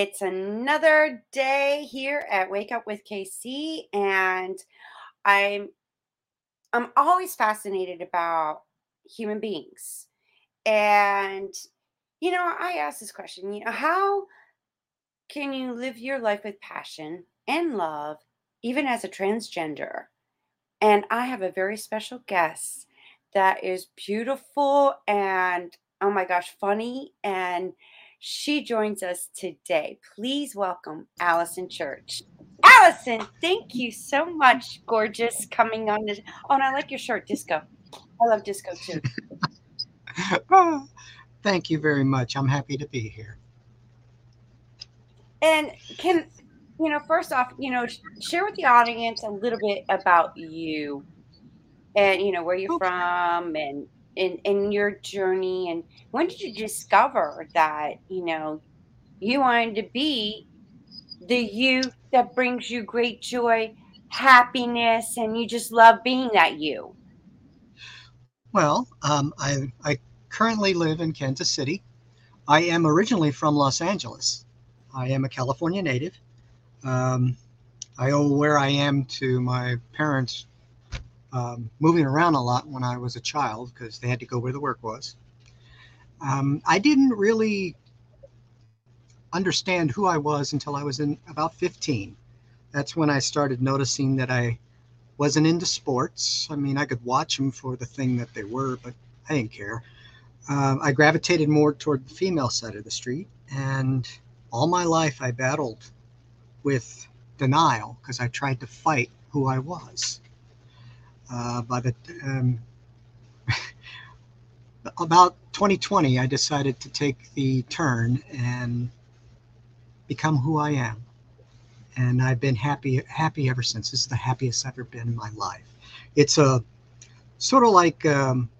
It's another day here at Wake Up with KC, and I'm I'm always fascinated about human beings. And you know, I ask this question, you know, how can you live your life with passion and love even as a transgender? And I have a very special guest that is beautiful and oh my gosh, funny and she joins us today. Please welcome Allison Church. Allison, thank you so much, gorgeous, coming on this. Oh, and I like your shirt, disco. I love disco too. oh, thank you very much. I'm happy to be here. And can you know, first off, you know, share with the audience a little bit about you and you know where you're okay. from and in in your journey and when did you discover that you know you wanted to be the you that brings you great joy happiness and you just love being that you? Well um, I, I currently live in kansas city. I am originally from los angeles. I am a california native. Um, i owe where i am to my parents um, moving around a lot when I was a child because they had to go where the work was. Um, I didn't really understand who I was until I was in about 15. That's when I started noticing that I wasn't into sports. I mean, I could watch them for the thing that they were, but I didn't care. Uh, I gravitated more toward the female side of the street, and all my life I battled with denial because I tried to fight who I was uh, by the um, about 2020, I decided to take the turn and become who I am, and I've been happy happy ever since. This is the happiest I've ever been in my life. It's a sort of like um,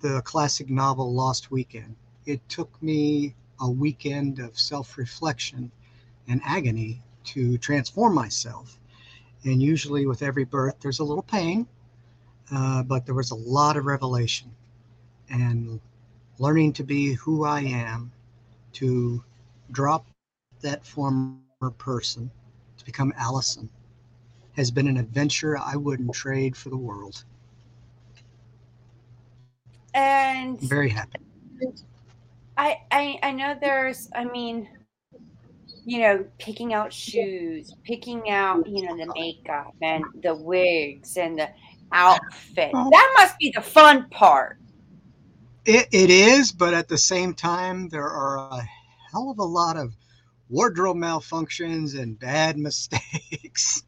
the classic novel Lost Weekend. It took me a weekend of self-reflection and agony to transform myself. And usually, with every birth, there's a little pain, uh, but there was a lot of revelation and learning to be who I am, to drop that former person, to become Allison, has been an adventure I wouldn't trade for the world. And I'm very happy. I, I I know there's I mean you know picking out shoes picking out you know the makeup and the wigs and the outfit. That must be the fun part. It, it is, but at the same time, there are a hell of a lot of wardrobe malfunctions and bad mistakes.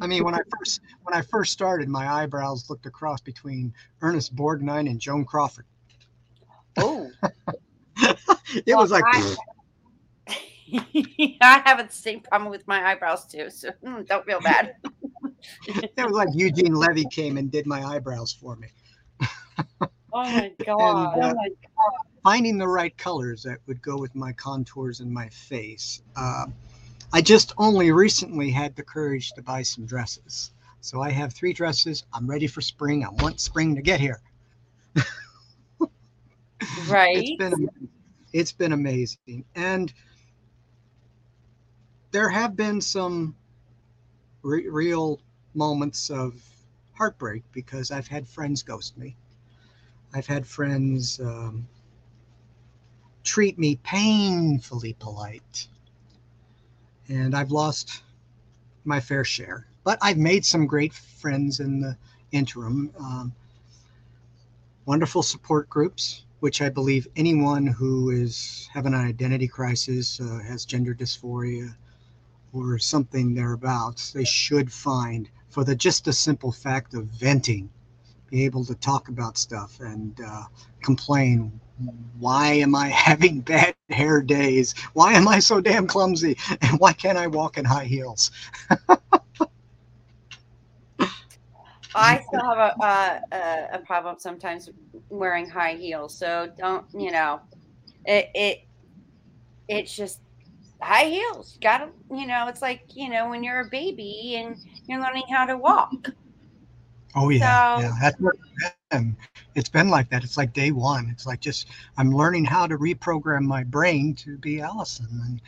I mean, when I first when I first started, my eyebrows looked a cross between Ernest Borgnine and Joan Crawford. Oh, it well, was like. I, I have the same problem with my eyebrows too, so mm, don't feel bad it was like Eugene Levy came and did my eyebrows for me. oh my god! and, uh, oh my god! Finding the right colors that would go with my contours and my face. Uh, I just only recently had the courage to buy some dresses. So I have three dresses. I'm ready for spring. I want spring to get here. right. It's been it's been amazing. And there have been some re- real moments of heartbreak because I've had friends ghost me. I've had friends um, treat me painfully polite. And I've lost my fair share. But I've made some great friends in the interim. Um, wonderful support groups, which I believe anyone who is having an identity crisis, uh, has gender dysphoria, or something thereabouts, they should find for the just the simple fact of venting, be able to talk about stuff and uh, complain. Why am I having bad hair days? Why am I so damn clumsy? And why can't I walk in high heels? I still have a, a, a problem sometimes wearing high heels. So don't you know, it it it's just high heels. You gotta, you know, it's like, you know, when you're a baby and you're learning how to walk. Oh yeah, so, yeah. That's, it's been like that. It's like day one. It's like just I'm learning how to reprogram my brain to be Allison. And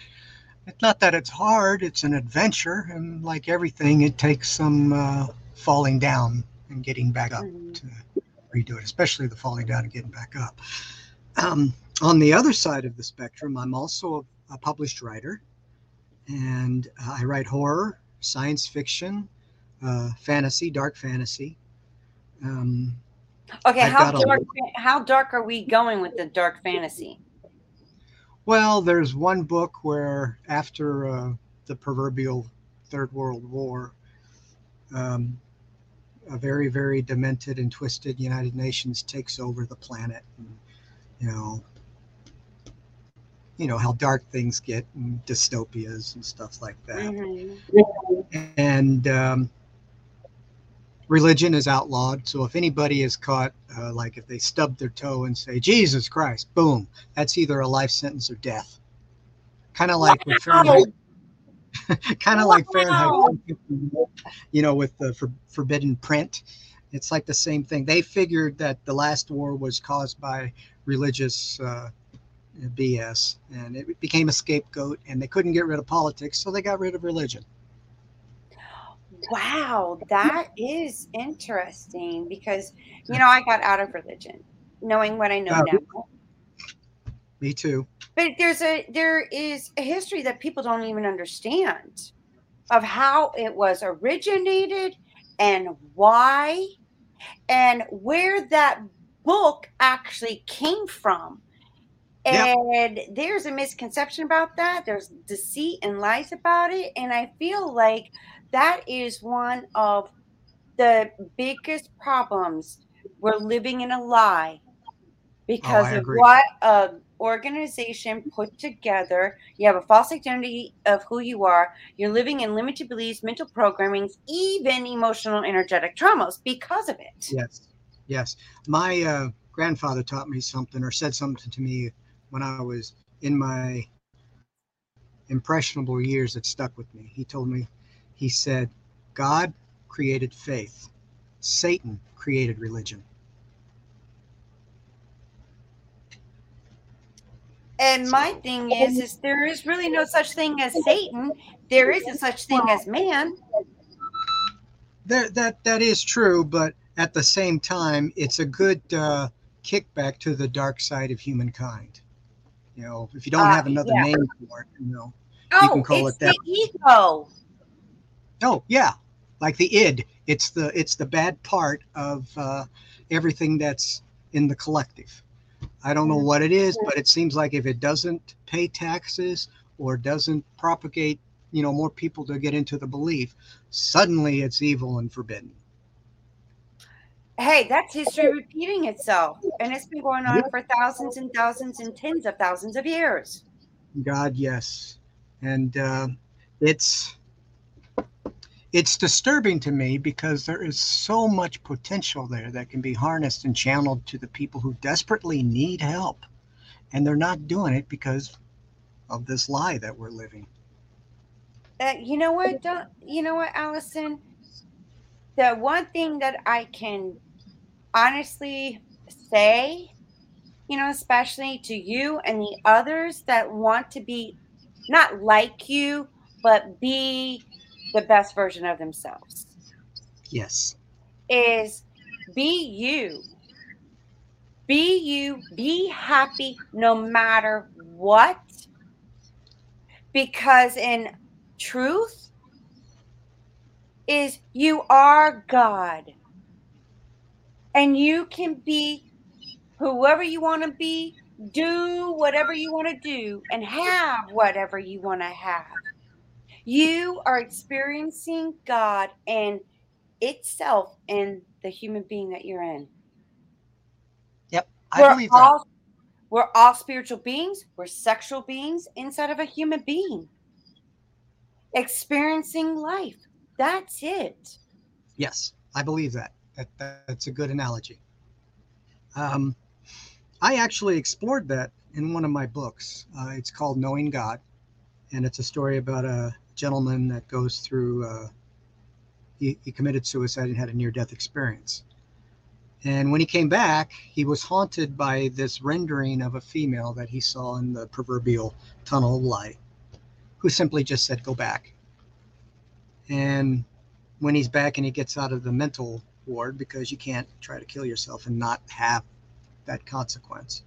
it's not that it's hard, it's an adventure. And like everything, it takes some uh, falling down and getting back up mm-hmm. to redo it, especially the falling down and getting back up. Um, on the other side of the spectrum, I'm also a, published writer, and uh, I write horror, science fiction, uh, fantasy, dark fantasy. Um, okay, I've how dark? A, how dark are we going with the dark fantasy? Well, there's one book where after uh, the proverbial Third World War, um, a very, very demented and twisted United Nations takes over the planet. And, you know, you know how dark things get and dystopias and stuff like that. Mm-hmm. And um, religion is outlawed. So if anybody is caught, uh, like if they stub their toe and say Jesus Christ, boom, that's either a life sentence or death. Kind of like wow. with Fahrenheit. kind of wow. like Fahrenheit, you know, with the for, forbidden print. It's like the same thing. They figured that the last war was caused by religious uh, BS, and it became a scapegoat. And they couldn't get rid of politics, so they got rid of religion. Wow, that is interesting because you know I got out of religion, knowing what I know uh, now. Me too. But there's a there is a history that people don't even understand of how it was originated and why and where that book actually came from. And yep. there's a misconception about that. There's deceit and lies about it. And I feel like that is one of the biggest problems. We're living in a lie because oh, of what a organization put together. You have a false identity of who you are. You're living in limited beliefs, mental programming, even emotional energetic traumas because of it. Yes. Yes. My uh, grandfather taught me something or said something to me when I was in my impressionable years that stuck with me. He told me, he said, God created faith, Satan created religion. And my thing is, is there is really no such thing as Satan. There is a such thing as man. That that that is true, but at the same time, it's a good uh, kickback to the dark side of humankind. You know, if you don't uh, have another yeah. name for it, you know, oh, you can call it that. The ego. Oh yeah, like the id. It's the it's the bad part of uh, everything that's in the collective. I don't know what it is, but it seems like if it doesn't pay taxes or doesn't propagate, you know, more people to get into the belief, suddenly it's evil and forbidden. Hey, that's history repeating itself, and it's been going on for thousands and thousands and tens of thousands of years. God, yes, and uh, it's it's disturbing to me because there is so much potential there that can be harnessed and channeled to the people who desperately need help and they're not doing it because of this lie that we're living. Uh, you know what don't you know what allison? The one thing that i can honestly say you know especially to you and the others that want to be not like you but be the best version of themselves. Yes. Is be you. Be you. Be happy no matter what. Because in truth, is you are God. And you can be whoever you want to be, do whatever you want to do, and have whatever you want to have. You are experiencing God and itself in the human being that you're in. Yep. I we're believe all, that. We're all spiritual beings, we're sexual beings inside of a human being. Experiencing life. That's it. Yes, I believe that. That that's a good analogy. Um, I actually explored that in one of my books. Uh, it's called Knowing God, and it's a story about a gentleman that goes through, uh, he, he committed suicide and had a near death experience. And when he came back, he was haunted by this rendering of a female that he saw in the proverbial tunnel of light, who simply just said, Go back. And when he's back and he gets out of the mental ward, because you can't try to kill yourself and not have that consequence,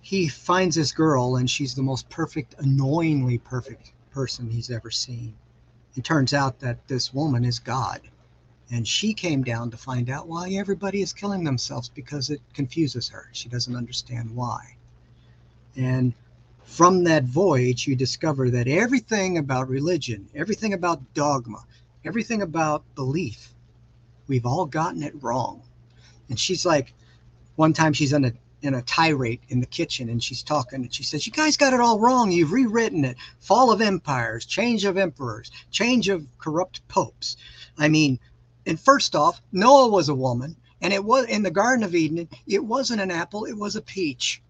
he finds this girl, and she's the most perfect, annoyingly perfect person he's ever seen. It turns out that this woman is God and she came down to find out why everybody is killing themselves because it confuses her. She doesn't understand why. And from that voyage, you discover that everything about religion, everything about dogma, everything about belief, we've all gotten it wrong. And she's like, one time she's in a in a tirade in the kitchen and she's talking and she says, You guys got it all wrong. You've rewritten it. Fall of empires, change of emperors, change of corrupt popes. I mean, and first off, Noah was a woman, and it was in the Garden of Eden. It wasn't an apple; it was a peach.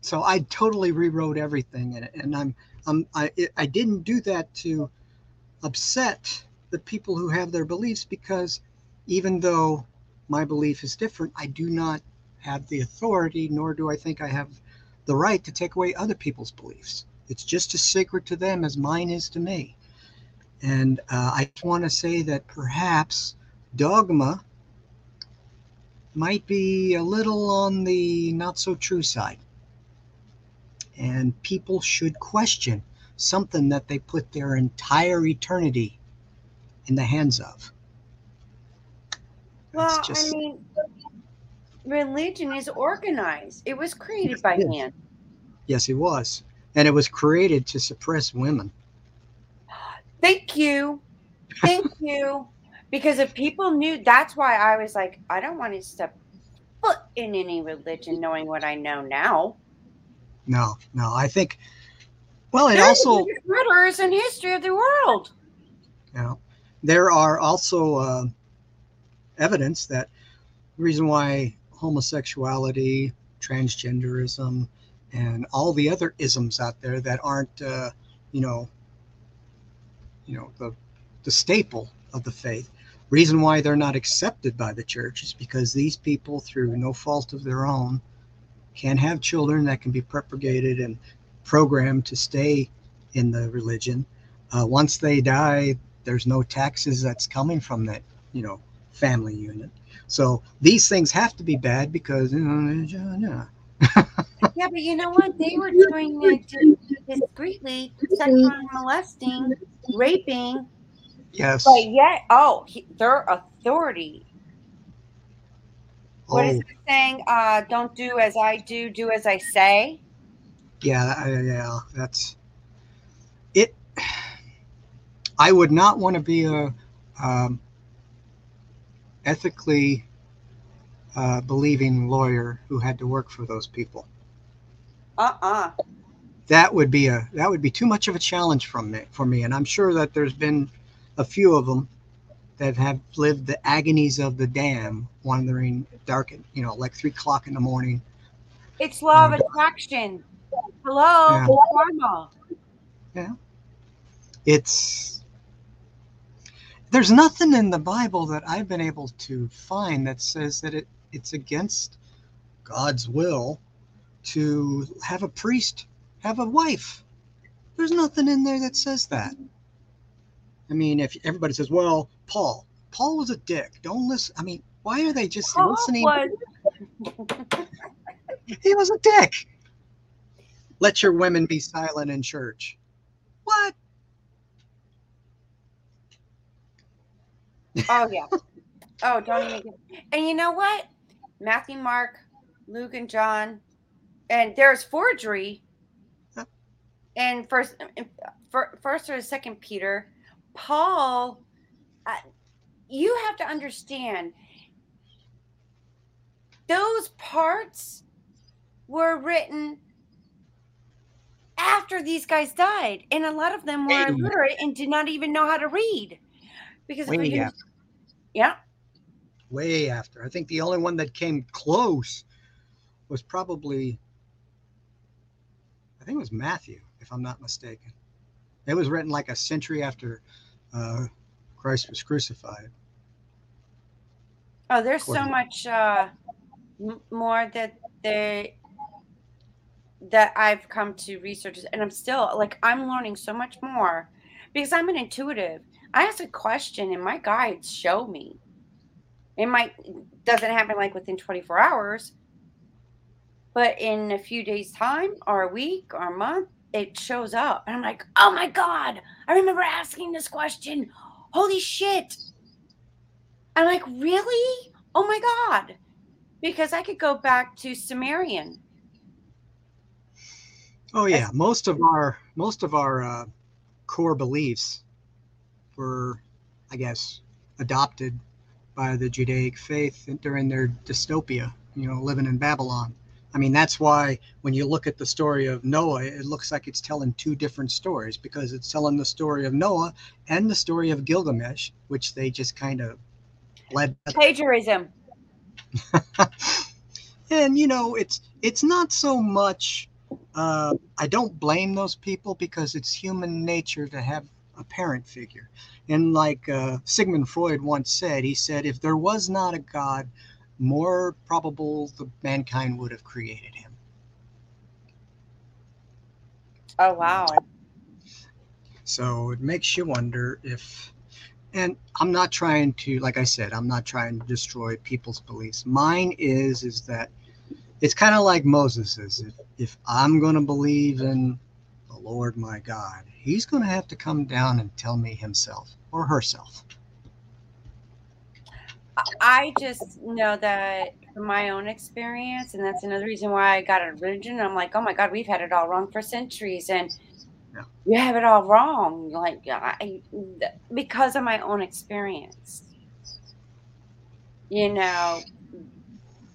So I totally rewrote everything, and, and I'm, I'm I, I didn't do that to upset the people who have their beliefs because even though my belief is different, I do not have the authority, nor do I think I have the right to take away other people's beliefs. It's just as sacred to them as mine is to me. And uh, I want to say that perhaps dogma might be a little on the not so true side. And people should question something that they put their entire eternity in the hands of. Well, just... I mean, religion is organized. It was created by man. Yes, it was. And it was created to suppress women. Thank you. Thank you. Because if people knew, that's why I was like, I don't want to step foot in any religion knowing what I know now. No, no. I think, well, it also. Murderers in history of the world. Yeah. There are also uh, evidence that the reason why homosexuality, transgenderism, and all the other isms out there that aren't, uh, you know, you know the the staple of the faith reason why they're not accepted by the church is because these people through no fault of their own can have children that can be propagated and programmed to stay in the religion. Uh, once they die there's no taxes that's coming from that you know family unit so these things have to be bad because you know, yeah, but you know what? They were doing it discreetly, molesting, raping. Yes. But yet, oh, he, their authority. What oh. is it saying? Uh, don't do as I do, do as I say. Yeah, yeah, that's it. I would not want to be a um, ethically uh, believing lawyer who had to work for those people. Uh-uh. That would be a that would be too much of a challenge from me for me, and I'm sure that there's been a few of them that have lived the agonies of the dam, wandering dark, at, you know, like three o'clock in the morning. It's law of attraction. Hello, yeah. karma. Yeah. It's there's nothing in the Bible that I've been able to find that says that it it's against God's will to have a priest have a wife. There's nothing in there that says that. I mean, if everybody says, "Well, Paul, Paul was a dick," don't listen. I mean, why are they just Paul listening? Was. he was a dick. Let your women be silent in church. What? Oh yeah. Oh, don't even. And you know what? Matthew, Mark, Luke, and John, and there's forgery. And first, first or second Peter, Paul, uh, you have to understand those parts were written after these guys died, and a lot of them were illiterate and did not even know how to read because Way we, yeah, way after. I think the only one that came close was probably, I think it was Matthew, if I'm not mistaken. It was written like a century after uh, Christ was crucified. Oh, there's so much uh, m- more that they that I've come to research, and I'm still like I'm learning so much more because I'm an intuitive. I ask a question, and my guides show me. It might doesn't happen like within 24 hours, but in a few days' time, or a week, or a month, it shows up, and I'm like, oh my god, I remember asking this question. Holy shit! I'm like, really? Oh my god! Because I could go back to Sumerian Oh yeah, most of our most of our uh, core beliefs were, I guess, adopted by the Judaic faith during their dystopia. You know, living in Babylon. I mean, that's why when you look at the story of Noah, it looks like it's telling two different stories because it's telling the story of Noah and the story of Gilgamesh, which they just kind of led. Plagiarism. and you know, it's it's not so much uh, I don't blame those people because it's human nature to have a parent figure. And like uh, Sigmund Freud once said, he said, if there was not a God, more probable the mankind would have created him. Oh, wow. So it makes you wonder if, and I'm not trying to, like I said, I'm not trying to destroy people's beliefs. Mine is, is that it's kind of like Moses says, if, if I'm going to believe in Lord my God, he's going to have to come down and tell me himself or herself. I just know that from my own experience, and that's another reason why I got a religion. I'm like, oh my God, we've had it all wrong for centuries, and yeah. you have it all wrong. Like, I, because of my own experience, you know,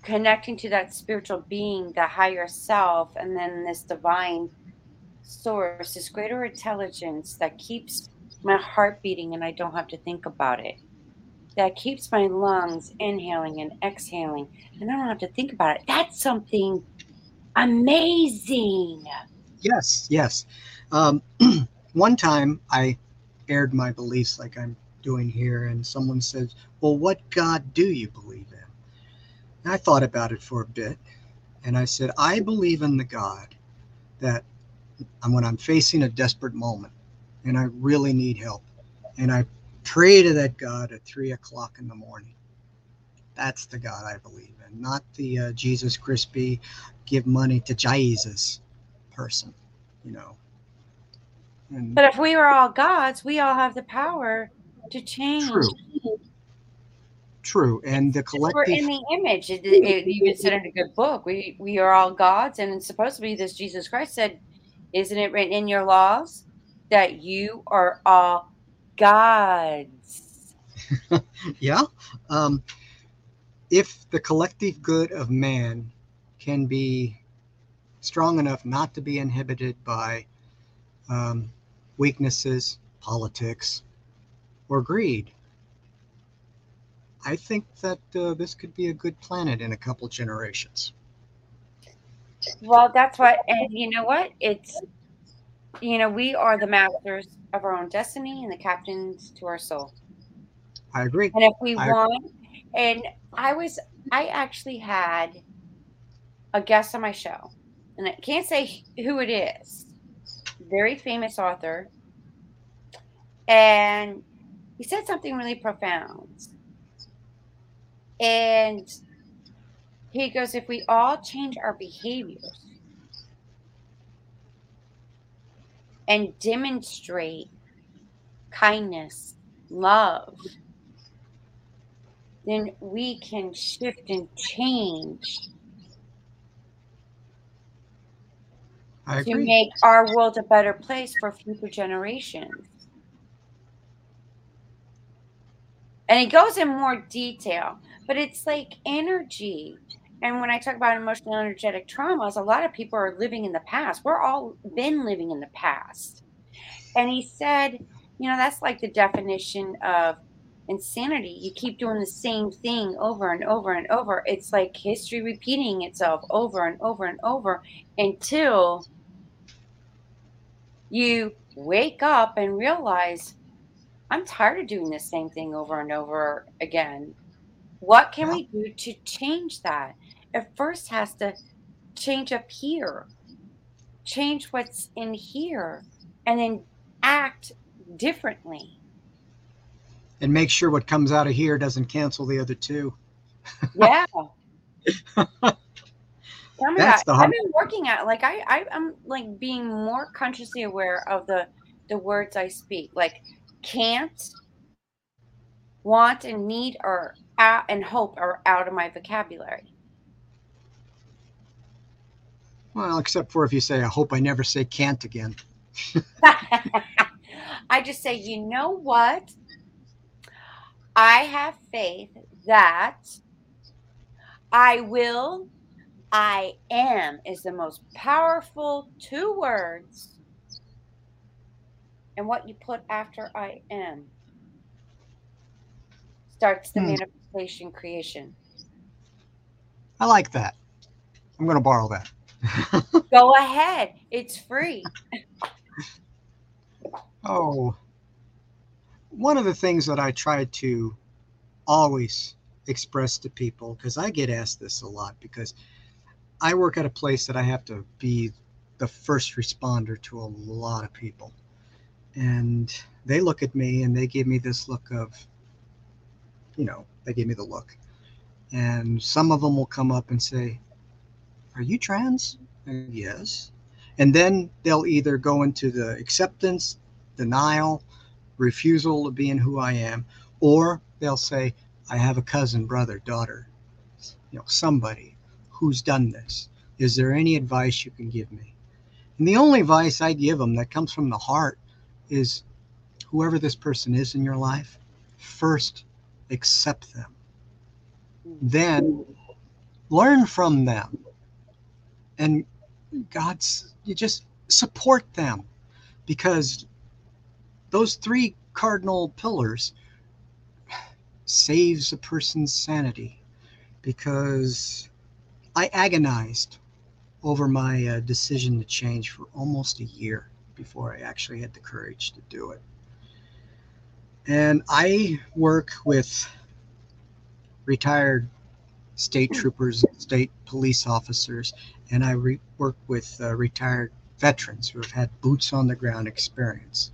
connecting to that spiritual being, the higher self, and then this divine source, this greater intelligence that keeps my heart beating and I don't have to think about it. That keeps my lungs inhaling and exhaling, and I don't have to think about it. That's something amazing. Yes, yes. Um, one time I aired my beliefs like I'm doing here, and someone says, Well, what God do you believe in? And I thought about it for a bit and I said, I believe in the God that when I'm facing a desperate moment and I really need help, and I pray to that God at three o'clock in the morning. That's the God I believe in, not the uh, Jesus Crispy, give money to Jesus person, you know. And, but if we were all gods, we all have the power to change. True true and the collective we're in the image it, it, even said in a good book we we are all gods and it's supposed to be this jesus christ said isn't it written in your laws that you are all gods yeah um, if the collective good of man can be strong enough not to be inhibited by um, weaknesses politics or greed I think that uh, this could be a good planet in a couple generations. Well, that's what, and you know what? It's, you know, we are the masters of our own destiny and the captains to our soul. I agree. And if we I want, agree. and I was, I actually had a guest on my show, and I can't say who it is, very famous author, and he said something really profound and he goes, if we all change our behaviors and demonstrate kindness, love, then we can shift and change to make our world a better place for future generations. And he goes in more detail but it's like energy. And when I talk about emotional energetic traumas, a lot of people are living in the past. We're all been living in the past. And he said, you know, that's like the definition of insanity. You keep doing the same thing over and over and over. It's like history repeating itself over and over and over until you wake up and realize I'm tired of doing the same thing over and over again What can we do to change that? It first has to change up here, change what's in here, and then act differently. And make sure what comes out of here doesn't cancel the other two. Yeah. Tell me That's that. I've been working at like I, I I'm like being more consciously aware of the the words I speak. Like can't, want, and need are out, and hope are out of my vocabulary. Well, except for if you say, "I hope I never say can't again." I just say, you know what? I have faith that I will I am is the most powerful two words. And what you put after I am starts the hmm. manifestation creation. I like that. I'm going to borrow that. Go ahead. It's free. oh. One of the things that I try to always express to people, because I get asked this a lot, because I work at a place that I have to be the first responder to a lot of people. And they look at me and they give me this look of, you know, they give me the look. And some of them will come up and say, Are you trans? Uh, yes. And then they'll either go into the acceptance, denial, refusal of being who I am, or they'll say, I have a cousin, brother, daughter, you know, somebody who's done this. Is there any advice you can give me? And the only advice I give them that comes from the heart is whoever this person is in your life, first accept them. Then learn from them. And God's, you just support them because those three cardinal pillars saves a person's sanity because I agonized over my uh, decision to change for almost a year before I actually had the courage to do it. And I work with retired state troopers, state police officers, and I re- work with uh, retired veterans who have had boots on the ground experience.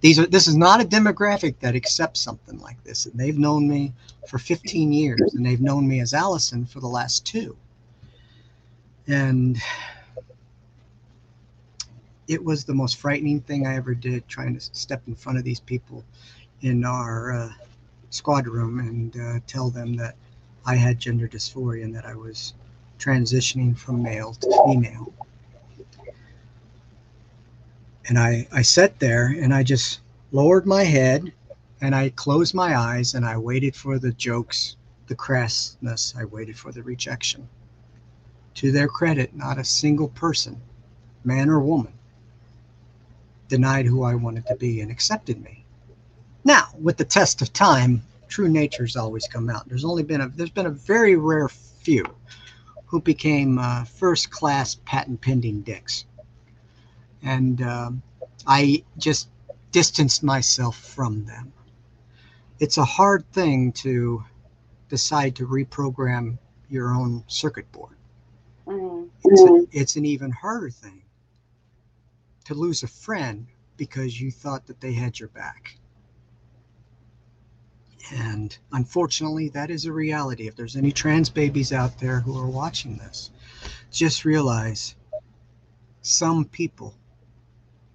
These are this is not a demographic that accepts something like this, and they've known me for 15 years, and they've known me as Allison for the last two and it was the most frightening thing I ever did trying to step in front of these people in our uh, squad room and uh, tell them that I had gender dysphoria and that I was transitioning from male to female. And I, I sat there and I just lowered my head and I closed my eyes and I waited for the jokes, the crassness, I waited for the rejection. To their credit, not a single person, man or woman, denied who I wanted to be and accepted me. Now, with the test of time, true natures always come out. There's only been a there's been a very rare few who became uh, first class patent pending dicks, and um, I just distanced myself from them. It's a hard thing to decide to reprogram your own circuit board. Mm-hmm. It's, a, it's an even harder thing to lose a friend because you thought that they had your back. And unfortunately, that is a reality. If there's any trans babies out there who are watching this, just realize some people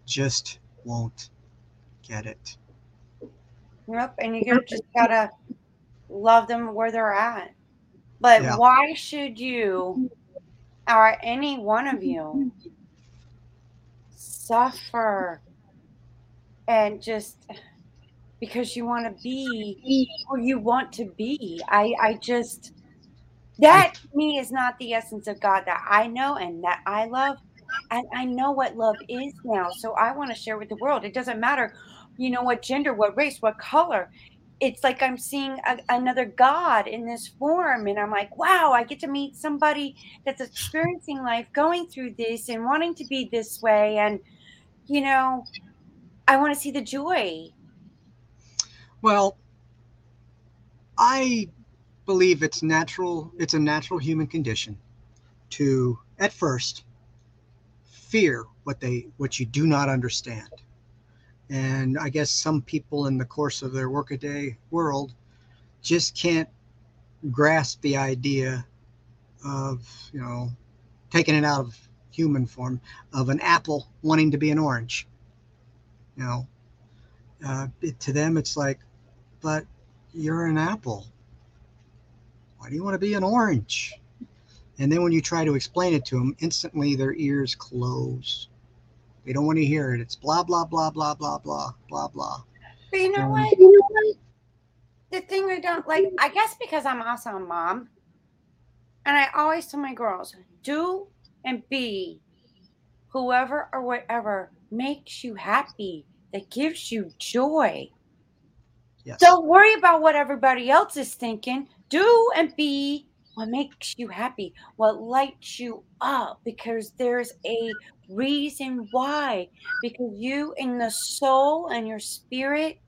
just won't get it. Yep, and you just gotta love them where they're at. But yeah. why should you or any one of you suffer and just because you want to be who you want to be. I, I just, that me is not the essence of God that I know and that I love. And I know what love is now. So I want to share with the world. It doesn't matter, you know, what gender, what race, what color it's like I'm seeing a, another God in this form. And I'm like, wow, I get to meet somebody that's experiencing life, going through this and wanting to be this way. And, you know, I want to see the joy. Well, I believe it's natural. It's a natural human condition to, at first, fear what they what you do not understand. And I guess some people in the course of their workaday world just can't grasp the idea of you know taking it out of human form of an apple wanting to be an orange. You know, uh, it, to them it's like, but you're an apple. Why do you want to be an orange? And then when you try to explain it to them, instantly their ears close. They don't want to hear it. It's blah, blah, blah, blah, blah, blah, blah, blah. But you know um, what? You know what? The thing I don't like, I guess because I'm also a mom, and I always tell my girls, do and be whoever or whatever makes you happy, that gives you joy. Yes. Don't worry about what everybody else is thinking. Do and be what makes you happy, what lights you up, because there's a reason why. Because you in the soul and your spirit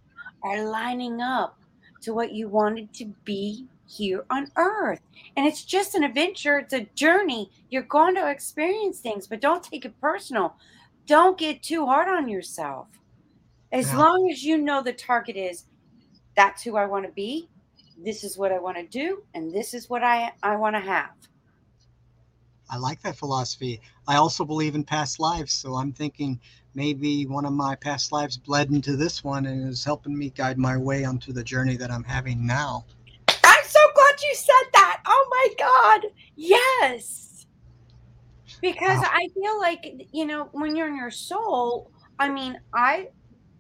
are lining up to what you wanted to be here on earth. And it's just an adventure, it's a journey. You're going to experience things, but don't take it personal. Don't get too hard on yourself. As Yeah. long as you know the target is that's who I want to be, this is what I want to do, and this is what I I want to have. I like that philosophy. I also believe in past lives, so I'm thinking maybe one of my past lives bled into this one and is helping me guide my way onto the journey that I'm having now. I'm so glad you said that. Oh my god. Yes. Because Wow. I feel like, you know, when you're in your soul, I mean, I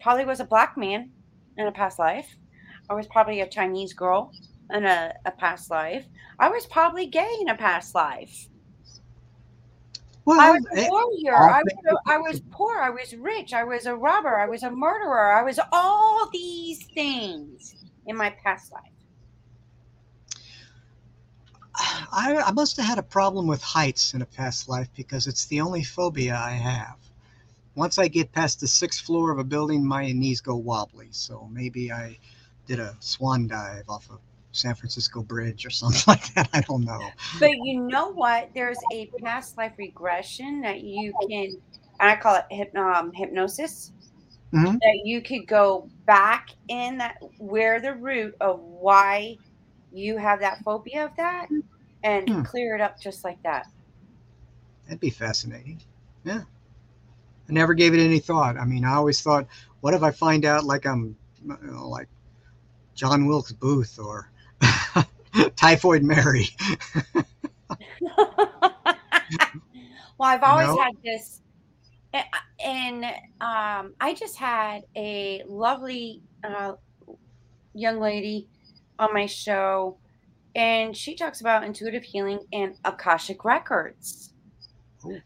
probably was a black man in a past life. I was probably a Chinese girl in a, a past life. I was probably gay in a past life. Well, I was a warrior. I was, things a, I was poor. I was rich. I was a robber. I was a murderer. I was all these things in my past life. I, I must have had a problem with heights in a past life because it's the only phobia I have. Once I get past the sixth floor of a building, my knees go wobbly. So maybe I did a swan dive off of San Francisco Bridge or something like that. I don't know. But you know what? There's a past life regression that you can, I call it hyp, um, hypnosis. Mhm. That you could go back in that where the root of why you have that phobia of that and Hmm. clear it up just like that. That'd be fascinating. Yeah. I never gave it any thought. I mean, I always thought, what if I find out like I'm you know, like John Wilkes Booth or Typhoid Mary? well, I've always No. had this, and um, I just had a lovely uh, young lady on my show, and she talks about intuitive healing and Akashic records.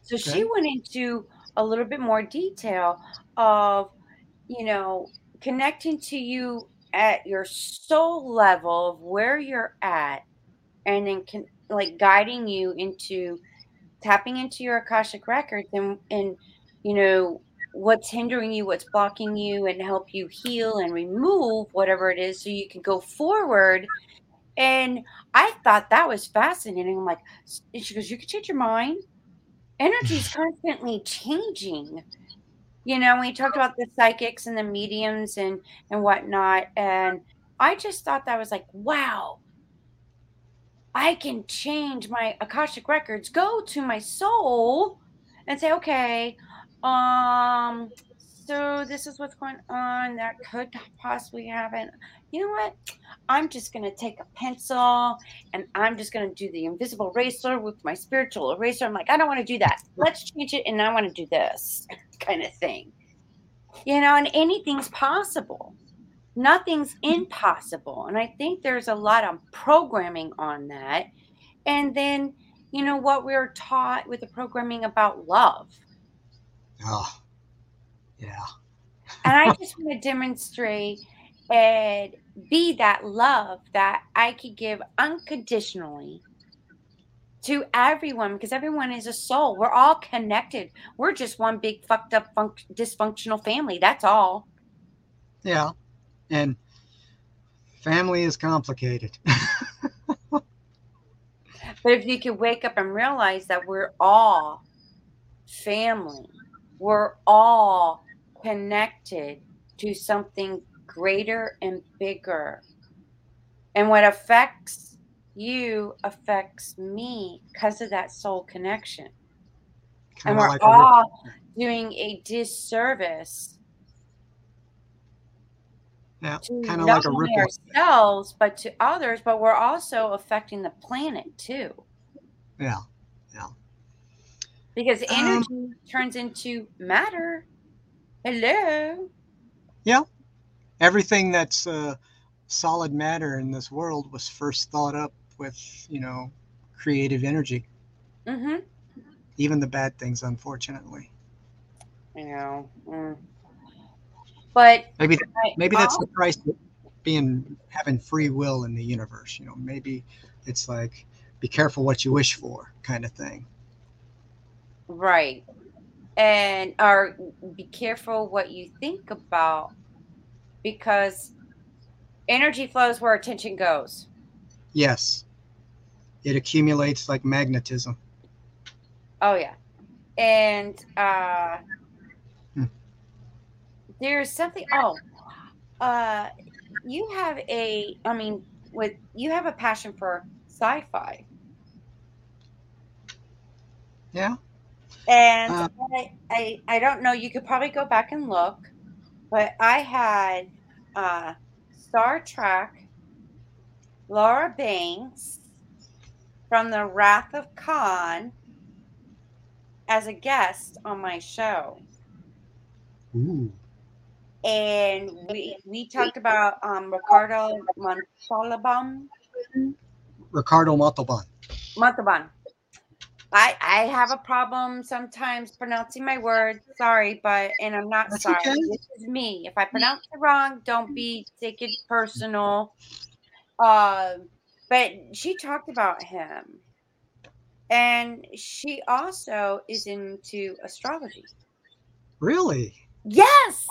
So she went into a little bit more detail of, you know, connecting to you at your soul level of where you're at, and then can like guiding you into tapping into your Akashic records and and you know what's hindering you, what's blocking you, and help you heal and remove whatever it is so you can go forward. And I thought that was fascinating. I'm like, and she goes, You can change your mind. Energy is constantly changing. You know, we talked about the psychics and the mediums and and whatnot. And I just thought that was like, wow, I can change my Akashic records, go to my soul and say, okay, um, so this is what's going on that could possibly happen. You know what? I'm just going to take a pencil and I'm just going to do the invisible eraser with my spiritual eraser. I'm like, I don't want to do that. Let's change it and I want to do this kind of thing. You know, and anything's possible. Nothing's impossible. And I think there's a lot of programming on that. And then, you know, what we're taught with the programming about love. Oh, yeah. And I just want to demonstrate and be that love that I could give unconditionally to everyone because everyone is a soul. We're all connected. We're just one big fucked up func- dysfunctional family. That's all. Yeah. And family is complicated. But if you could wake up and realize that we're all family, we're all connected to something greater and bigger. And what affects you affects me because of that soul connection. Kinda and we're like a all doing a disservice Yeah, kind of like a ripple. ourselves but to others but we're also affecting the planet too Yeah. Yeah. Because Um, energy turns into matter hello Yeah. Everything that's uh, solid matter in this world was first thought up with, you know, creative energy. mm-hmm Even the bad things, unfortunately. you know mm. but Maybe maybe that's the price of being having free will in the universe. You know, maybe it's like be careful what you wish for, kind of thing. right and or be careful what you think about because energy flows where attention goes Yes, it accumulates like magnetism. Oh yeah. And uh Hmm. there's something oh uh you have a I mean with you have a passion for sci-fi. Yeah. And Uh, I, I I don't know, you could probably go back and look, but I had uh Star Trek Laura Banks from the Wrath of Khan as a guest on my show. Ooh. and we we talked about um Ricardo Montalban. Ricardo Montalban. Montalban. I I have a problem sometimes pronouncing my words. Sorry, but and I'm not That's sorry. okay. This is me. If I pronounce it wrong, don't be take it personal. Um, but she talked about him, and she also is into astrology. Really? Yes.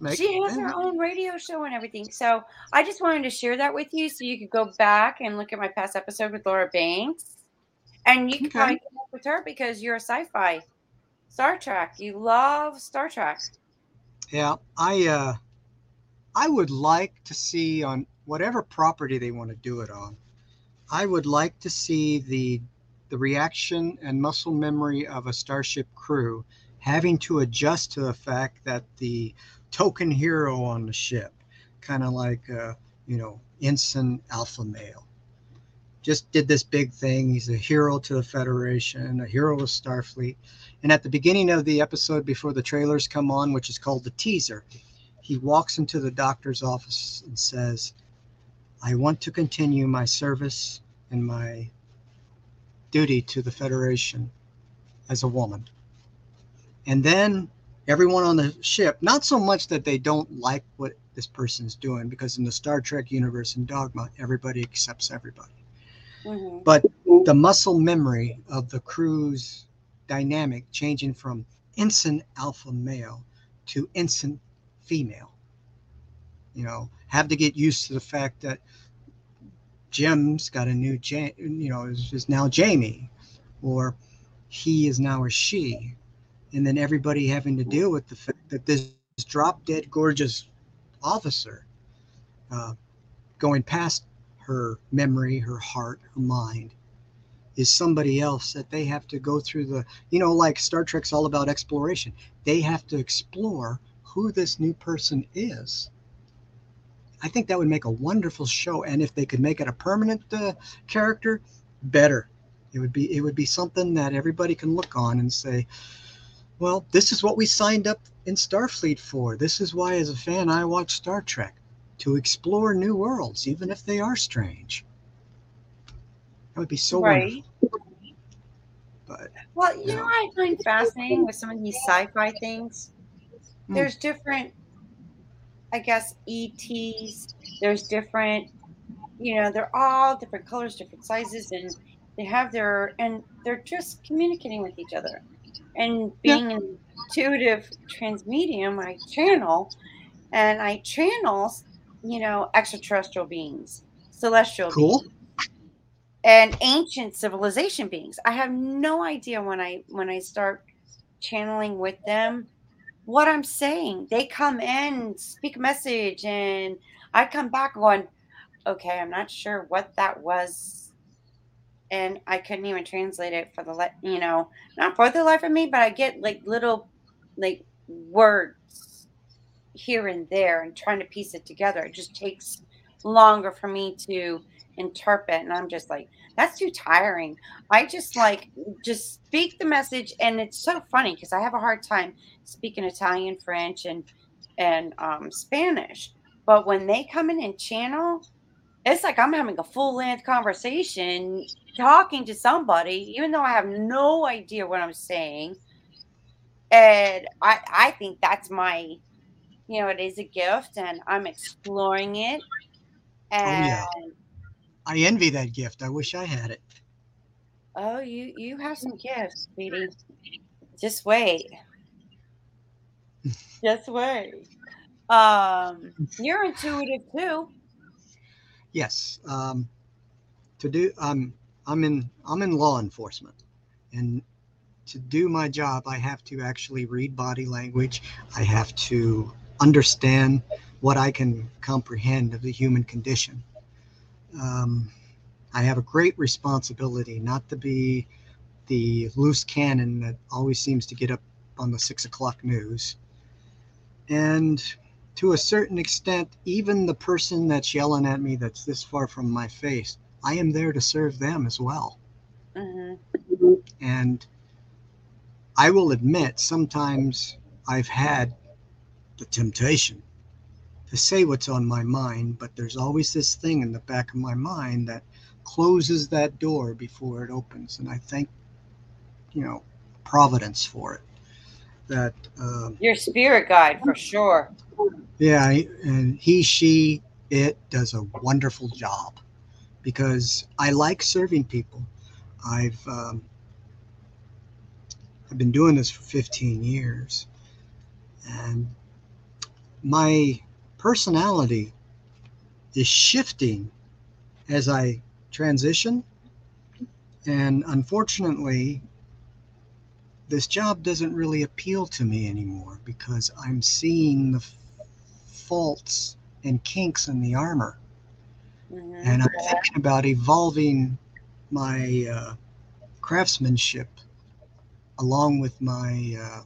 Make- she has her own radio show and everything. So I just wanted to share that with you so you could go back and look at my past episode with Laura Banks. And you can Okay. probably connect with her because you're a sci-fi. Star Trek. You love Star Trek. Yeah, I uh, I would like to see on whatever property they want to do it on. I would like to see the the reaction and muscle memory of a starship crew having to adjust to the fact that the token hero on the ship, kind of like uh, you know ensign alpha male, just did this big thing. He's a hero to the Federation, a hero of Starfleet. And at the beginning of the episode, before the trailers come on, which is called the teaser, he walks into the doctor's office and says, I want to continue my service and my duty to the Federation as a woman. And then everyone on the ship, not so much that they don't like what this person's doing, because in the Star Trek universe and Dogma, everybody accepts everybody Mhm. but the muscle memory of the crew's dynamic changing from ensign alpha male to ensign female you know have to get used to the fact that jim's got a new ja- you know is, is now jamie or he is now a she and then everybody having to deal with the fact that this drop dead gorgeous officer uh, going past her memory, her heart, her mind is somebody else that they have to go through the, you know, like Star Trek's all about exploration. They have to explore who this new person is. I think that would make a wonderful show, and if they could make it a permanent uh, character, better. It would be it would be something that everybody can look on and say, well, this is what we signed up in Starfleet for. This is why, as a fan, I watch Star Trek to explore new worlds, even if they are strange. That would be so right. wonderful. But Well, you Yeah. know what I find fascinating with some of these sci-fi things? Hmm. There's different, I guess, ETs. There's different, you know, they're all different colors, different sizes, and they have their, and they're just communicating with each other. And Yeah. being an intuitive trance medium, I channel, and I channel, you know, extraterrestrial beings, celestial Cool. beings. and ancient civilization beings. I have no idea when I when I start channeling with them what I'm saying. They come in, speak a message, and I come back going, okay, I'm not sure what that was. And I couldn't even translate it for the, you know, not for the life of me, but I get like little, like words here and there and trying to piece it together. It just takes longer for me to interpret. And I'm just like, that's too tiring. I just like, just speak the message. And it's so funny because I have a hard time speaking Italian, French, and, and um, Spanish. But when they come in and channel, it's like I'm having a full length conversation talking to somebody, even though I have no idea what I'm saying. And I, I think that's my, you know, it is a gift and I'm exploring it. And oh, yeah. I envy that gift. I wish I had it. Oh, you you have some gifts, sweetie. Just wait. Just wait. Um, you're intuitive too. Yes. Um, to do, I'm I'm in I'm in law enforcement, and to do my job, I have to actually read body language. I have to understand what I can comprehend of the human condition. Um, I have a great responsibility not to be the loose cannon that always seems to get up on the six o'clock news. And to a certain extent, even the person that's yelling at me that's this far from my face, I am there to serve them as well. Mm-hmm. And I will admit, sometimes I've had the temptation to say what's on my mind, but there's always this thing in the back of my mind that closes that door before it opens. And I thank, you know, Providence for it. That um, your spirit guide for sure. Yeah, and he, she, it does a wonderful job because I like serving people. I've um, I've been doing this for 15 years, and my personality is shifting as I transition. And unfortunately, this job doesn't really appeal to me anymore because I'm seeing the faults and kinks in the armor. Mm-hmm. And I'm thinking about evolving my uh, craftsmanship along with my uh,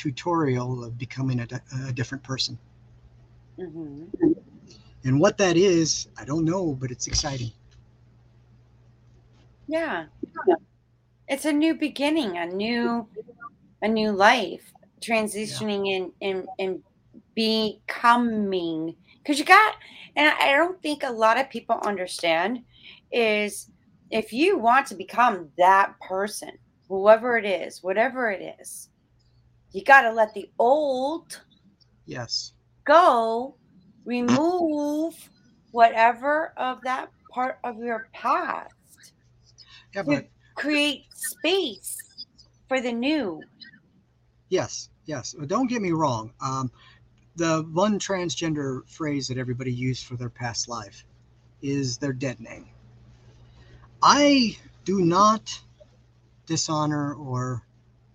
tutorial of becoming a, a different person. Mm-hmm. And what that is, I don't know, but it's exciting. Yeah. It's a new beginning, a new a new life, transitioning yeah. in in in becoming because you got and I don't think a lot of people understand is if you want to become that person, whoever it is, whatever it is, you got to let the old yes. go remove whatever of that part of your past yeah, but create space for the new. Yes yes. Don't get me wrong um, the one transgender phrase that everybody used for their past life is their dead name. I do not dishonor or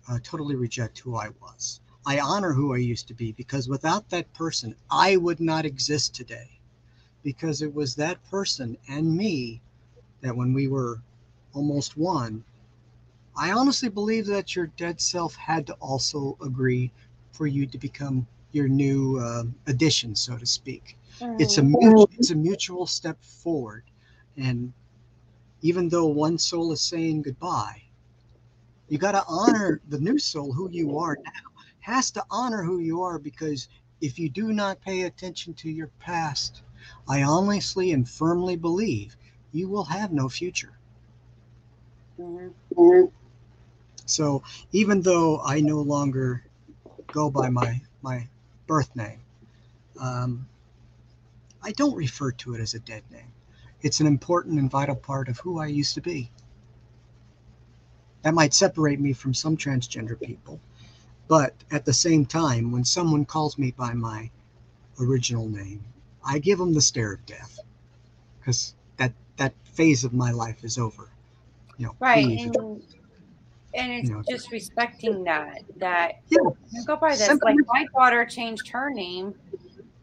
uh, totally reject who I was. I honor who I used to be because without that person, I would not exist today. Because it was that person and me that when we were almost one, I honestly believe that your dead self had to also agree for you to become your new uh, addition, so to speak. Mm. It's a mutual, it's a mutual step forward, and even though one soul is saying goodbye, you got to honor the new soul, who you are now, has to honor who you are because if you do not pay attention to your past, I honestly and firmly believe you will have no future. So even though I no longer go by my my birth name, um, I don't refer to it as a dead name. It's an important and vital part of who I used to be. That might separate me from some transgender people. But at the same time, when someone calls me by my original name, I give them the stare of death because that that phase of my life is over. You know, right. And, and it's You know, just respecting that, that Yeah. go by this. Like my daughter changed her name,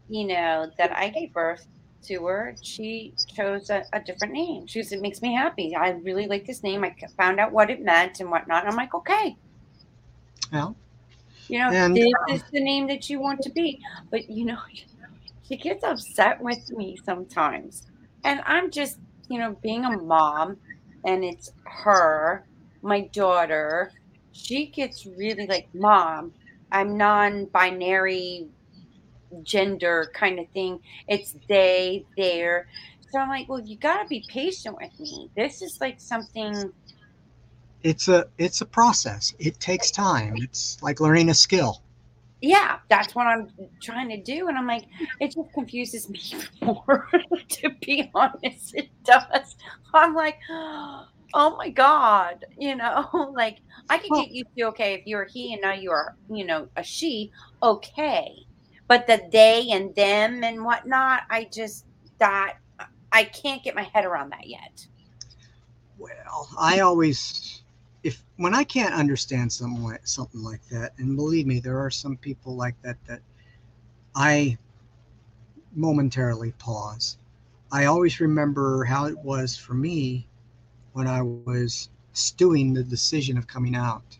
you know, that I gave birth to her. She chose a, a different name. She said, it makes me happy. I really like this name. I found out what it meant and whatnot. And I'm like, okay, well, you know, And, this um, is the name that you want to be. But, you know, she gets upset with me sometimes. And I'm just, you know, being a mom and it's her, my daughter. She gets really like, Mom, I'm non binary gender kind of thing. It's they, there. So I'm like, well, you got to be patient with me. This is like something it's a it's a process. It takes time. It's like learning a skill. yeah, that's what I'm trying to do. And I'm like, it just confuses me more, to be honest. It does. I'm like, oh my God, you know, like I could Well- get used to, okay, if you're a he and now you are, you know, a she, okay. But the they and them and whatnot, I just, that, I can't get my head around that yet. Well, I always, if when I can't understand something something like that, and believe me, there are some people like that that I momentarily pause. I always remember how it was for me when I was stewing the decision of coming out,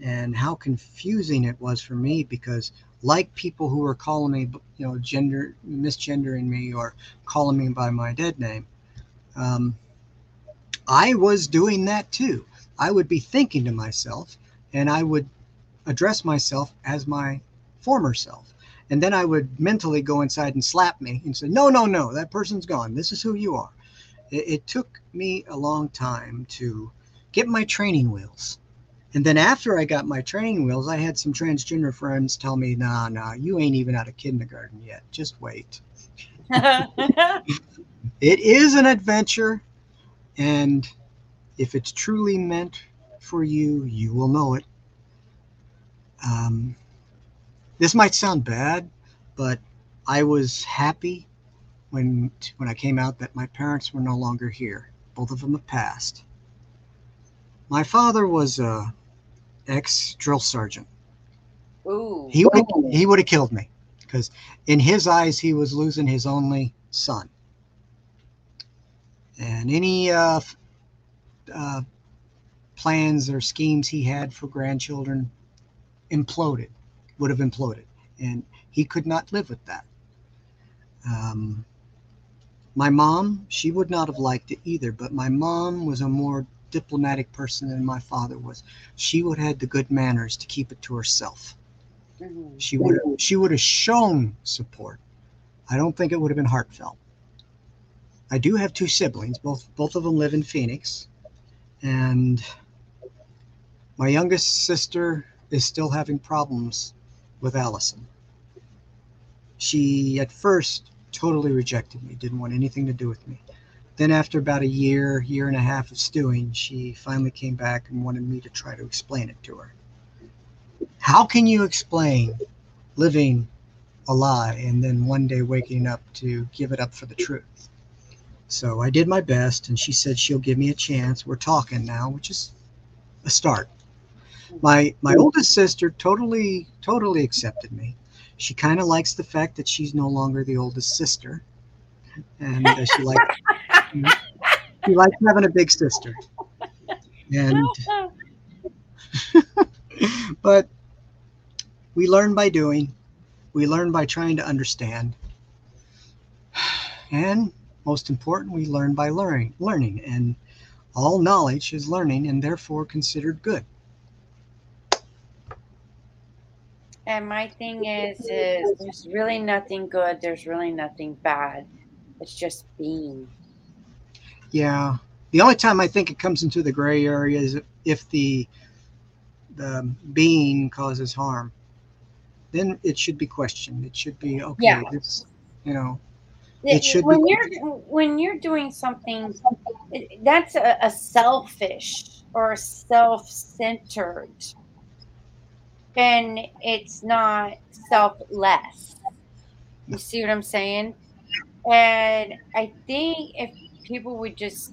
and how confusing it was for me because, like people who were calling me, you know, gender misgendering me or calling me by my dead name. Um, I was doing that too. I would be thinking to myself and I would address myself as my former self. And then I would mentally go inside and slap me and say, No, no, no, that person's gone. This is who you are. It, it took me a long time to get my training wheels. And then after I got my training wheels, I had some transgender friends tell me, Nah, nah, you ain't even out of kindergarten yet. Just wait. It is an adventure, and if it's truly meant for you, you will know it. Um, this might sound bad, but I was happy when when I came out that my parents were no longer here. Both of them have passed. My father was a ex drill sergeant. Ooh. He would he would have killed me because in his eyes he was losing his only son. And any uh, uh, plans or schemes he had for grandchildren imploded, would have imploded, and he could not live with that. Um, my mom, she would not have liked it either, but my mom was a more diplomatic person than my father was. She would have had the good manners to keep it to herself Mhm. she would she would have shown support. I don't think it would have been heartfelt. I do have two siblings, both both of them live in Phoenix, and my youngest sister is still having problems with Allison. She at first totally rejected me, didn't want anything to do with me. Then after about a year, year and a half of stewing, she finally came back and wanted me to try to explain it to her. How can you explain living a lie and then one day waking up to give it up for the truth? So I did my best, and she said she'll give me a chance. We're talking now, which is a start. My my oldest sister totally totally accepted me. She kind of likes the fact that she's no longer the oldest sister, and uh, she likes she likes having a big sister. And but we learn by doing we learn by trying to understand and most important we learn by learning learning and all knowledge is learning and therefore considered good And my thing is, is there's really nothing good. There's really nothing bad. It's just being. Yeah the only time i think it comes into the gray area is if, if the the being causes harm then it should be questioned it should be okay Yeah. this you know It should be- when you're when you're doing something that's a, a selfish or self-centered, and it's not selfless. You see what I'm saying? And I think if people would just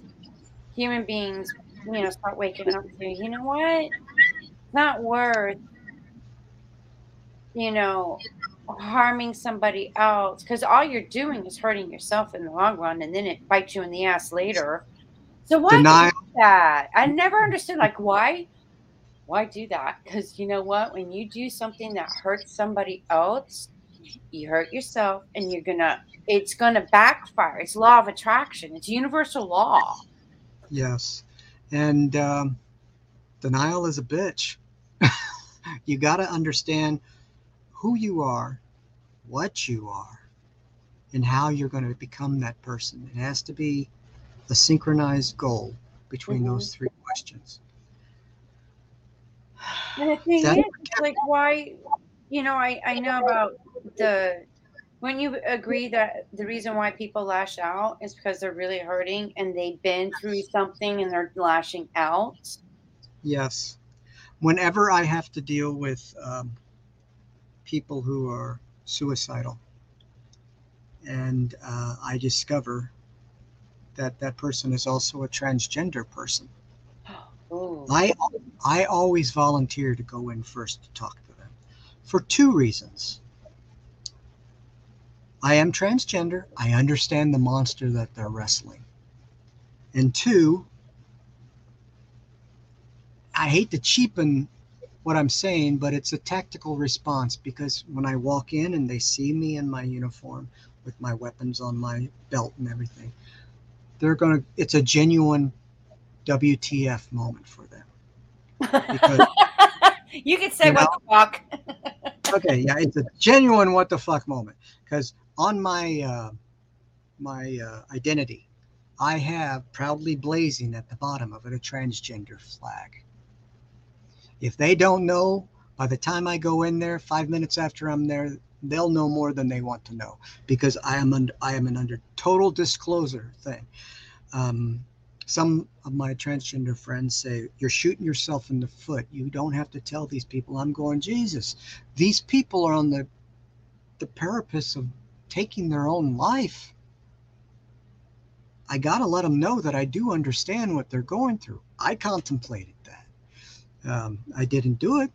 human beings, you know, start waking up to, you know what? It's not worth, you know, harming somebody else because all you're doing is hurting yourself in the long run and then it bites you in the ass later. So why Denial. do that? I never understood like why why do that? Because you know what? When you do something that hurts somebody else, you hurt yourself and you're gonna it's gonna backfire. It's law of attraction. It's universal law. Yes. And um, denial is a bitch. you got to understand who you are, what you are, and how you're going to become that person. It has to be a synchronized goal between Mhm. those three questions. And the thing is, like, why, you know, I, I know about the, when you agree that the reason why people lash out is because they're really hurting and they've been through something and they're lashing out. Yes. Whenever I have to deal with um, people who are suicidal and uh, I discover that that person is also a transgender person, Ooh. I I always volunteer to go in first to talk to them for two reasons. I am transgender. I understand the monster that they're wrestling. And two, I hate to cheapen what I'm saying, but it's a tactical response because when I walk in and they see me in my uniform with my weapons on my belt and everything, they're going to, it's a genuine WTF moment for them. Because, you could say You what the fuck. okay, yeah, it's a genuine what the fuck moment because on my, uh, my uh, identity, I have proudly blazing at the bottom of it a transgender flag. If they don't know, by the time I go in there, five minutes after I'm there, they'll know more than they want to know because I am under I am an under total disclosure thing. Um, some of my transgender friends say you're shooting yourself in the foot. You don't have to tell these people. I'm going Jesus. These people are on the the precipice of taking their own life. I got to let them know that I do understand what they're going through. I contemplated that. Um, I didn't do it,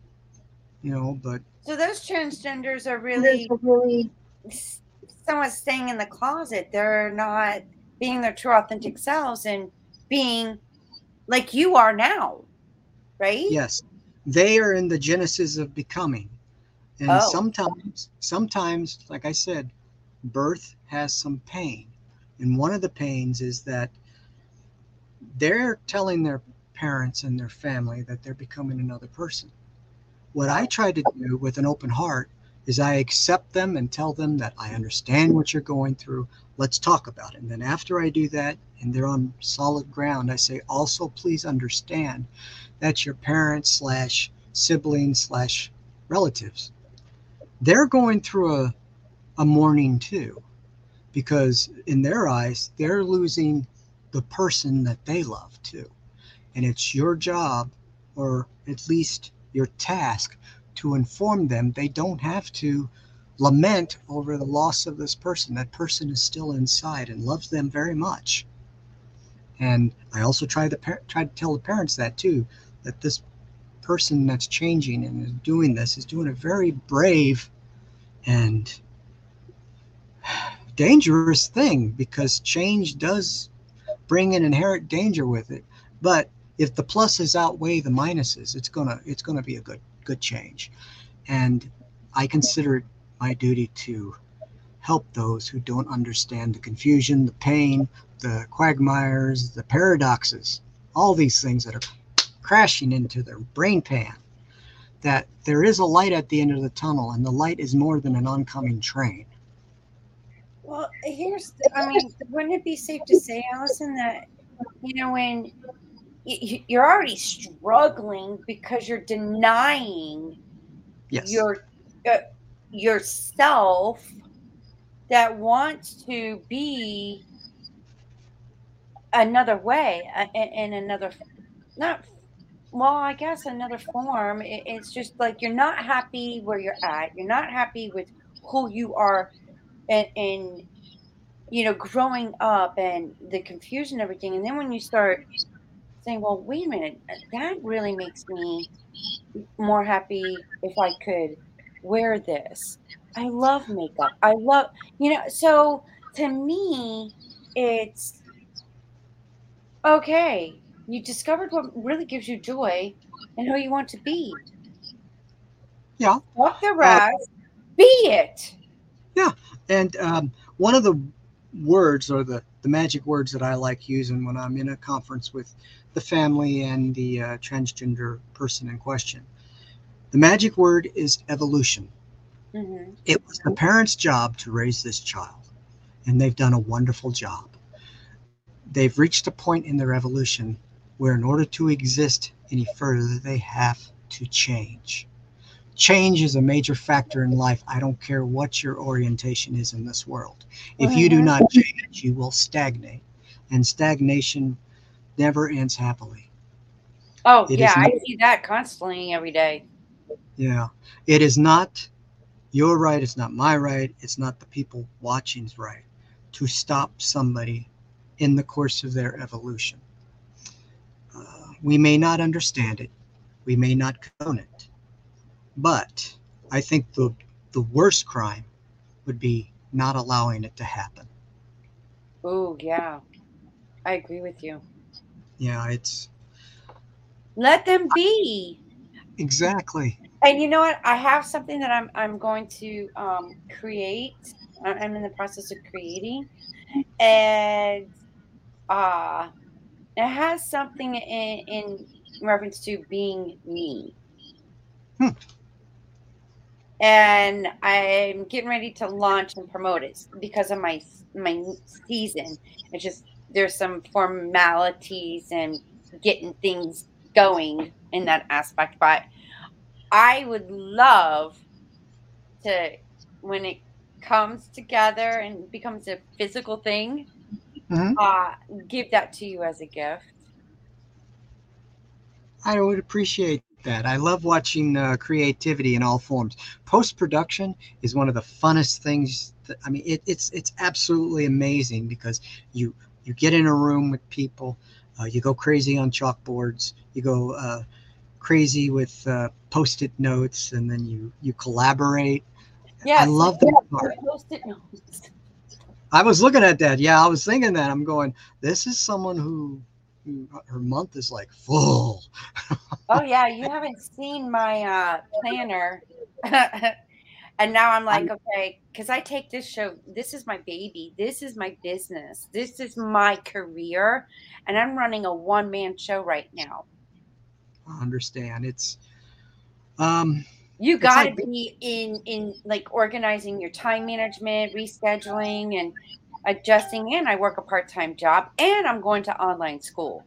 you know, but So those transgenders are really really s- somewhat staying in the closet. They're not being their true authentic selves and being like you are now, right? yes, they are in the genesis of becoming. And Oh. sometimes, sometimes, like I said, birth has some pain. And one of the pains is that they're telling their parents and their family that they're becoming another person. What I try to do with an open heart is I accept them and tell them that I understand what you're going through. Let's talk about it. And then after I do that and they're on solid ground, I say, also please understand that your parents slash siblings slash relatives. They're going through a, a mourning too, because in their eyes, they're losing the person that they love too. And it's your job, or at least your task, to inform them they don't have to lament over the loss of this person. That person is still inside and loves them very much. And I also try to par- try to tell the parents that too, that this person that's changing and is doing this is doing a very brave and dangerous thing because change does bring an inherent danger with it. But if the pluses outweigh the minuses, it's gonna it's gonna be a good good change. And I consider it my duty to help those who don't understand the confusion, the pain, the quagmires, the paradoxes, all these things that are crashing into their brain pan. That there is a light at the end of the tunnel, and the light is more than an oncoming train. Well, here's, the, I mean, wouldn't it be safe to say, Allison, that, you know, when y- y- you're already struggling because you're denying Yes. your uh, yourself that wants to be another way uh, in, in another not well i guess another form It- it's just like you're not happy where you're at you're not happy with who you are and, and you know, growing up and the confusion, and everything. And then when you start saying, well, wait a minute, that really makes me more happy if I could wear this. I love makeup. I love, you know, so to me, it's okay. You discovered what really gives you joy and who you want to be. Yeah. Fuck the rest. Uh, be it. Yeah. And um, one of the words or the, the magic words that I like using when I'm in a conference with the family and the uh, transgender person in question, the magic word is evolution. Mm-hmm. It was the parents' job to raise this child, and they've done a wonderful job. They've reached a point in their evolution where, in order to exist any further, they have to change. Change is a major factor in life. I don't care what your orientation is in this world. If you do not change, you will stagnate, and stagnation never ends happily. Oh, it yeah, not, I see that constantly every day. Yeah. It is not your right, it's not my right, it's not the people watching's right to stop somebody in the course of their evolution. Uh, we may not understand it, we may not condone it, but I think the the worst crime would be not allowing it to happen. Oh yeah, I agree with you. Yeah, it's let them be. Exactly. And you know what? I have something that I'm I'm going to um, create. I'm in the process of creating, and uh, it has something in, in reference to being me. Hmm. And I'm getting ready to launch and promote it because of my my season. It's just there's some formalities and getting things going in that aspect, but I would love to when it comes together and becomes a physical thing, mm-hmm. uh, give that to you as a gift. I would appreciate that. I love watching uh, creativity in all forms. Post production is one of the funnest things. That, I mean, it, it's it's absolutely amazing because you you get in a room with people, uh, you go crazy on chalkboards, you go uh, crazy with uh, post-it notes, and then you you collaborate. Yeah, I love that part. Post-it notes. I was looking at that. Yeah, I was thinking that. I'm going. This is someone who her month is like full. oh yeah, you haven't seen my uh, planner. and now I'm like, okay, because I take this show. This is my baby. This is my business. This is my career, and I'm running a one man show right now I understand. It's um you got to like, be in in like organizing your time management, rescheduling and adjusting and I work a part-time job and I'm going to online school.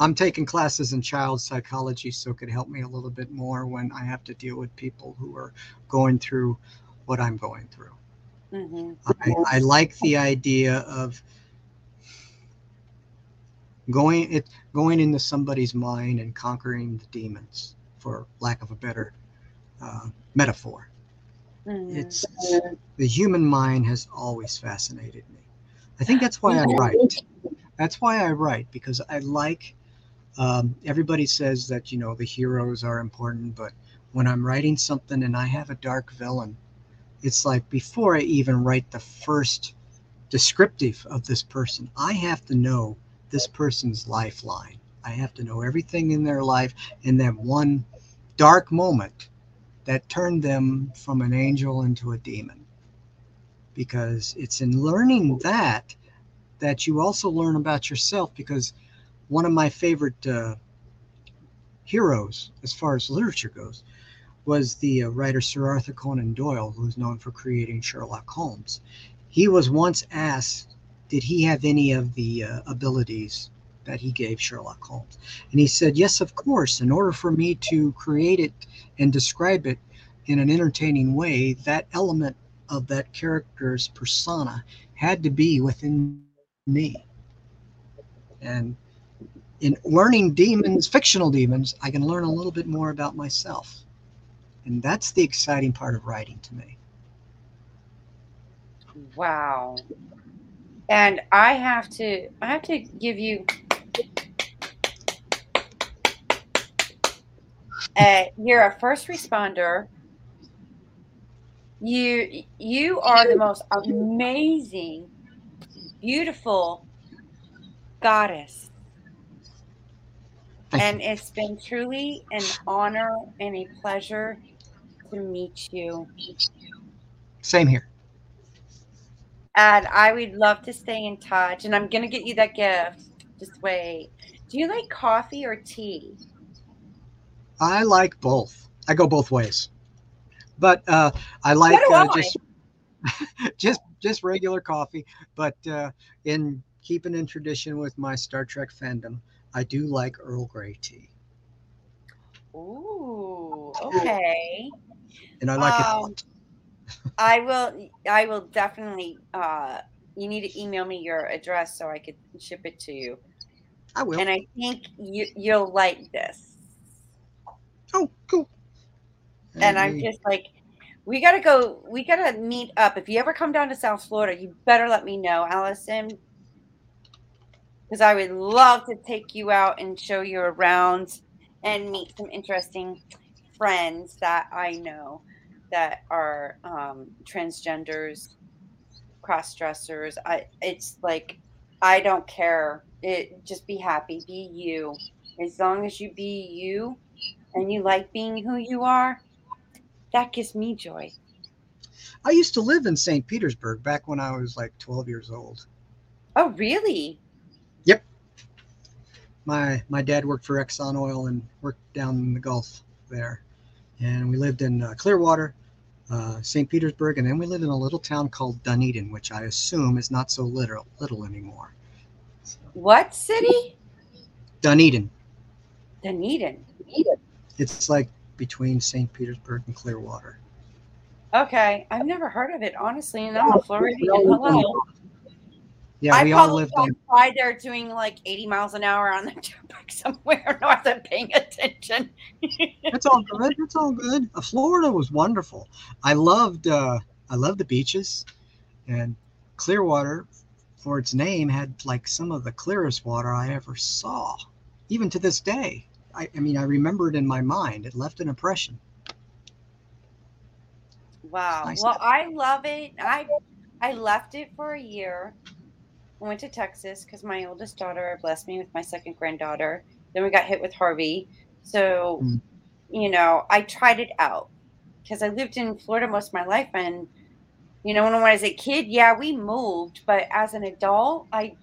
I'm taking classes in child psychology so it could help me a little bit more when I have to deal with people who are going through what I'm going through. Mm-hmm. I, I like the idea of going it going into somebody's mind and conquering the demons for lack of a better uh, metaphor mm-hmm. it's the human mind has always fascinated me i think that's why i write that's why i write because i like um, everybody says that you know the heroes are important but when i'm writing something and i have a dark villain it's like before i even write the first descriptive of this person i have to know this person's lifeline. I have to know everything in their life in that one dark moment that turned them from an angel into a demon. Because it's in learning that that you also learn about yourself. Because one of my favorite uh, heroes, as far as literature goes, was the uh, writer Sir Arthur Conan Doyle, who's known for creating Sherlock Holmes. He was once asked did he have any of the uh, abilities that he gave Sherlock Holmes? And he said, Yes, of course. In order for me to create it and describe it in an entertaining way, that element of that character's persona had to be within me. And in learning demons, fictional demons, I can learn a little bit more about myself. And that's the exciting part of writing to me. Wow. And I have to I have to give you uh, you're a first responder. You you are the most amazing, beautiful goddess. And it's been truly an honor and a pleasure to meet you. Same here. And I would love to stay in touch. And I'm going to get you that gift. Just wait. Do you like coffee or tea? I like both. I go both ways. But uh, I like uh, just just just regular coffee. But uh, in keeping in tradition with my Star Trek fandom, I do like Earl Grey tea. Ooh, okay. And I like um, it I will. I will definitely. Uh, you need to email me your address so I could ship it to you. I will. And I think you you'll like this. Oh, cool. And, I'm just like, we gotta go. We gotta meet up. If you ever come down to South Florida, you better let me know, Allison, because I would love to take you out and show you around and meet some interesting friends that I know that are um, transgenders, cross dressers. I it's like I don't care. It just be happy, be you. As long as you be you and you like being who you are, that gives me joy. I used to live in St. Petersburg back when I was like 12 years old. Oh, really? Yep. My my dad worked for Exxon Oil and worked down in the Gulf there, and we lived in uh, Clearwater, uh, St. Petersburg, and then we lived in a little town called Dunedin, which I assume is not so little little anymore. What city? Dunedin. Dunedin. It's like between St. Petersburg and Clearwater. Okay, I've never heard of it honestly, and I'm a Floridian. Hello. Yeah, I we all lived on. Why they're doing like 80 miles an hour on the turnpike somewhere. No, I wasn't paying attention. it's all good. It's all good. Uh, Florida was wonderful. I loved. uh I loved the beaches, and Clearwater, for its name, had like some of the clearest water I ever saw. Even to this day, I, I mean, I remember it in my mind. It left an impression. Wow. Nice well, I love it. I I left it for a year I went to Texas because my oldest daughter blessed me with my second granddaughter. Then we got hit with Harvey. So, mm. you know, I tried it out because I lived in Florida most of my life. And, you know, when I was a kid, yeah, we moved. But as an adult, I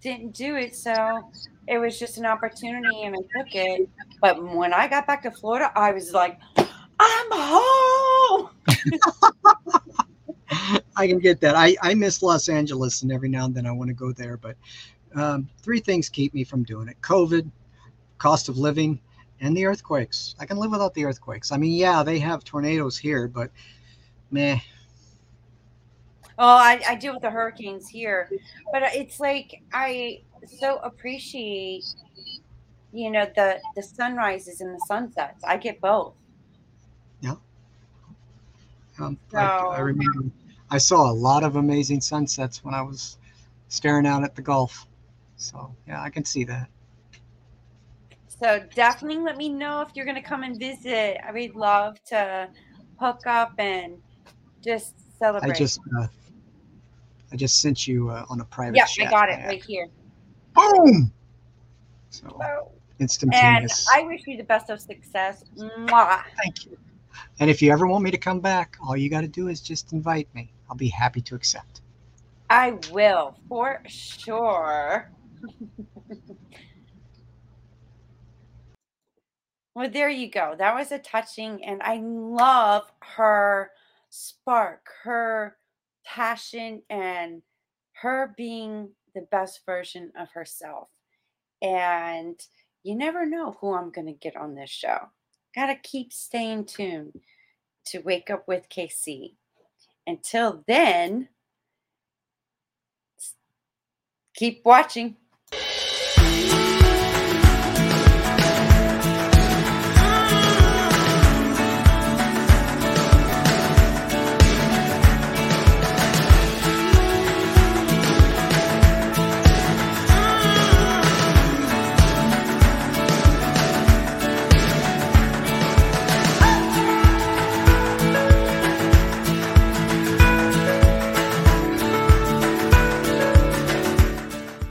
didn't do it. So it was just an opportunity and I took it. But when I got back to Florida, I was like, I'm home. I can get that. I, I miss Los Angeles and every now and then I want to go there. But um, three things keep me from doing it COVID, cost of living, and the earthquakes. I can live without the earthquakes. I mean, yeah, they have tornadoes here, but meh. Oh, I, I deal with the hurricanes here, but it's like I so appreciate, you know, the the sunrises and the sunsets. I get both. Yeah. Um, so, I, I remember I saw a lot of amazing sunsets when I was staring out at the Gulf. So yeah, I can see that. So definitely let me know if you're going to come and visit. I would love to hook up and just celebrate. I just uh, I just sent you uh, on a private. Yeah, I got it right here. Boom. So instantaneous. And I wish you the best of success. Mwah. Thank you. And if you ever want me to come back, all you got to do is just invite me. I'll be happy to accept. I will for sure. well, there you go. That was a touching, and I love her spark, her passion, and her being the best version of herself. And you never know who I'm going to get on this show. Got to keep staying tuned to Wake Up with KC. Until then, keep watching.